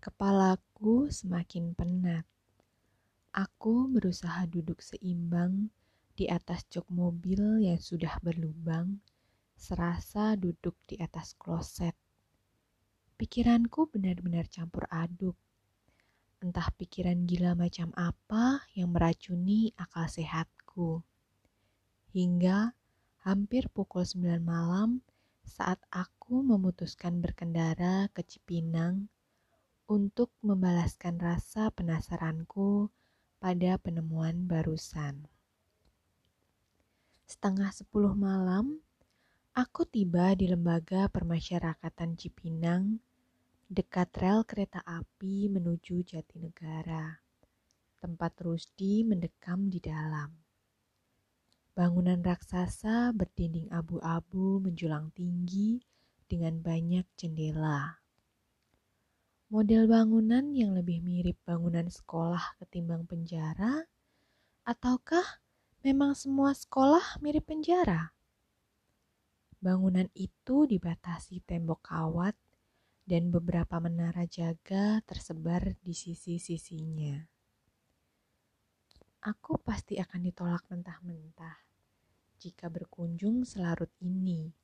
Kepalaku semakin penat. Aku berusaha duduk seimbang di atas jok mobil yang sudah berlubang, serasa duduk di atas kloset. Pikiranku benar-benar campur aduk. Entah pikiran gila macam apa yang meracuni akal sehatku. Hingga hampir pukul 9 malam saat aku memutuskan berkendara ke Cipinang untuk membalaskan rasa penasaranku pada penemuan barusan. Setengah sepuluh malam, aku tiba di lembaga permasyarakatan Cipinang dekat rel kereta api menuju Jatinegara. Tempat Rusdi mendekam di dalam. Bangunan raksasa berdinding abu-abu menjulang tinggi dengan banyak jendela. Model bangunan yang lebih mirip bangunan sekolah ketimbang penjara, ataukah memang semua sekolah mirip penjara? Bangunan itu dibatasi tembok kawat dan beberapa menara jaga tersebar di sisi-sisinya. Aku pasti akan ditolak mentah-mentah jika berkunjung selarut ini.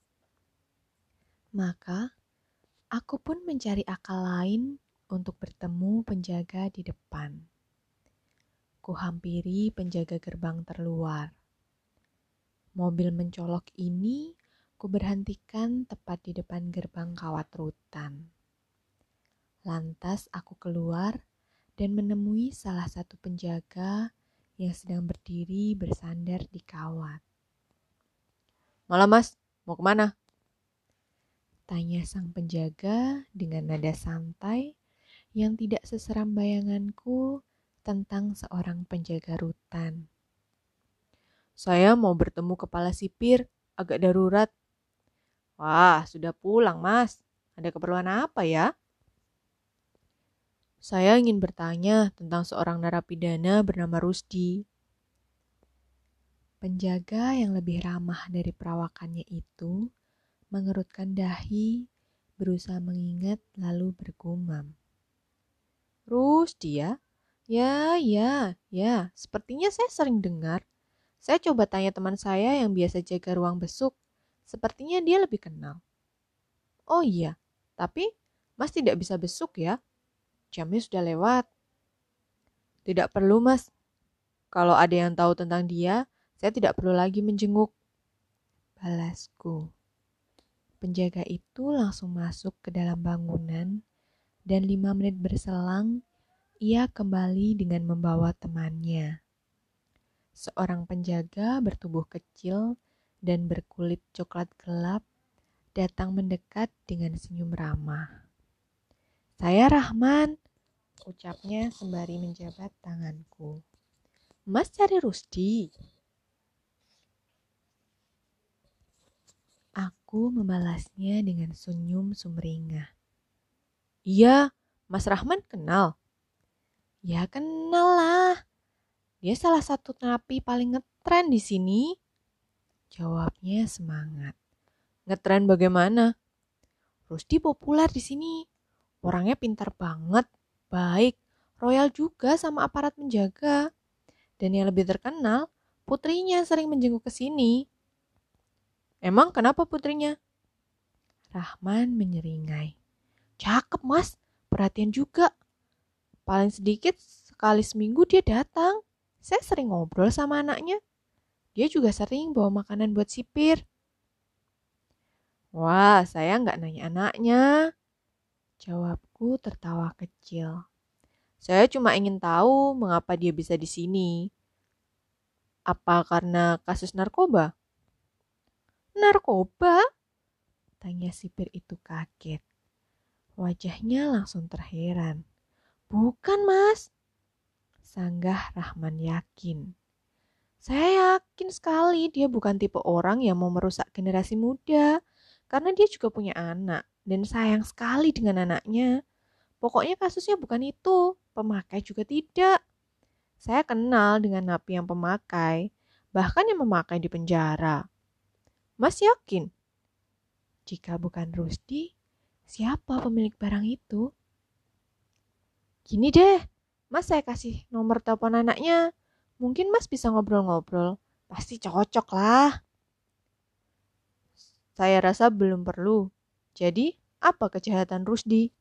Maka, aku pun mencari akal lain untuk bertemu penjaga di depan. Kuhampiri penjaga gerbang terluar. Mobil mencolok ini ku berhentikan tepat di depan gerbang kawat rutan. Lantas aku keluar dan menemui salah satu penjaga yang sedang berdiri bersandar di kawat. Malam mas, mau ke mana? Tanya sang penjaga dengan nada santai yang tidak seseram bayanganku tentang seorang penjaga rutan. Saya mau bertemu kepala sipir, agak darurat. Wah, sudah pulang mas. Ada keperluan apa ya? Saya ingin bertanya tentang seorang narapidana bernama Rusdi. Penjaga yang lebih ramah dari perawakannya itu mengerutkan dahi, berusaha mengingat lalu bergumam. Rusdi ya? Ya, ya, ya. Sepertinya saya sering dengar. Saya coba tanya teman saya yang biasa jaga ruang besuk. Sepertinya dia lebih kenal. Oh iya, tapi Mas tidak bisa besuk ya? Jamnya sudah lewat. Tidak perlu, Mas. Kalau ada yang tahu tentang dia, saya tidak perlu lagi menjenguk. Balasku. Penjaga itu langsung masuk ke dalam bangunan dan lima menit berselang ia kembali dengan membawa temannya. Seorang penjaga bertubuh kecil dan berkulit coklat gelap datang mendekat dengan senyum ramah. Saya Rahman, ucapnya sembari menjabat tanganku. Mas cari Rusdi. Aku membalasnya dengan senyum sumringah. Iya, Mas Rahman kenal. Ya kenal lah. Dia salah satu napi paling ngetren di sini. Jawabnya semangat. Ngetren bagaimana? Rusdi populer di sini. Orangnya pintar banget baik, royal juga sama aparat menjaga. Dan yang lebih terkenal, putrinya sering menjenguk ke sini. Emang kenapa putrinya? Rahman menyeringai. Cakep mas, perhatian juga. Paling sedikit sekali seminggu dia datang. Saya sering ngobrol sama anaknya. Dia juga sering bawa makanan buat sipir. Wah, saya nggak nanya anaknya. Jawabku tertawa kecil. Saya cuma ingin tahu mengapa dia bisa di sini. Apa karena kasus narkoba? Narkoba? Tanya sipir itu kaget. Wajahnya langsung terheran. Bukan, Mas. Sanggah Rahman yakin. Saya yakin sekali dia bukan tipe orang yang mau merusak generasi muda. Karena dia juga punya anak dan sayang sekali dengan anaknya. Pokoknya kasusnya bukan itu, pemakai juga tidak. Saya kenal dengan napi yang pemakai, bahkan yang memakai di penjara. Mas yakin? Jika bukan Rusdi, siapa pemilik barang itu? Gini deh, Mas saya kasih nomor telepon anaknya. Mungkin Mas bisa ngobrol-ngobrol. Pasti cocok lah. Saya rasa belum perlu. Jadi, apa kejahatan Rusdi?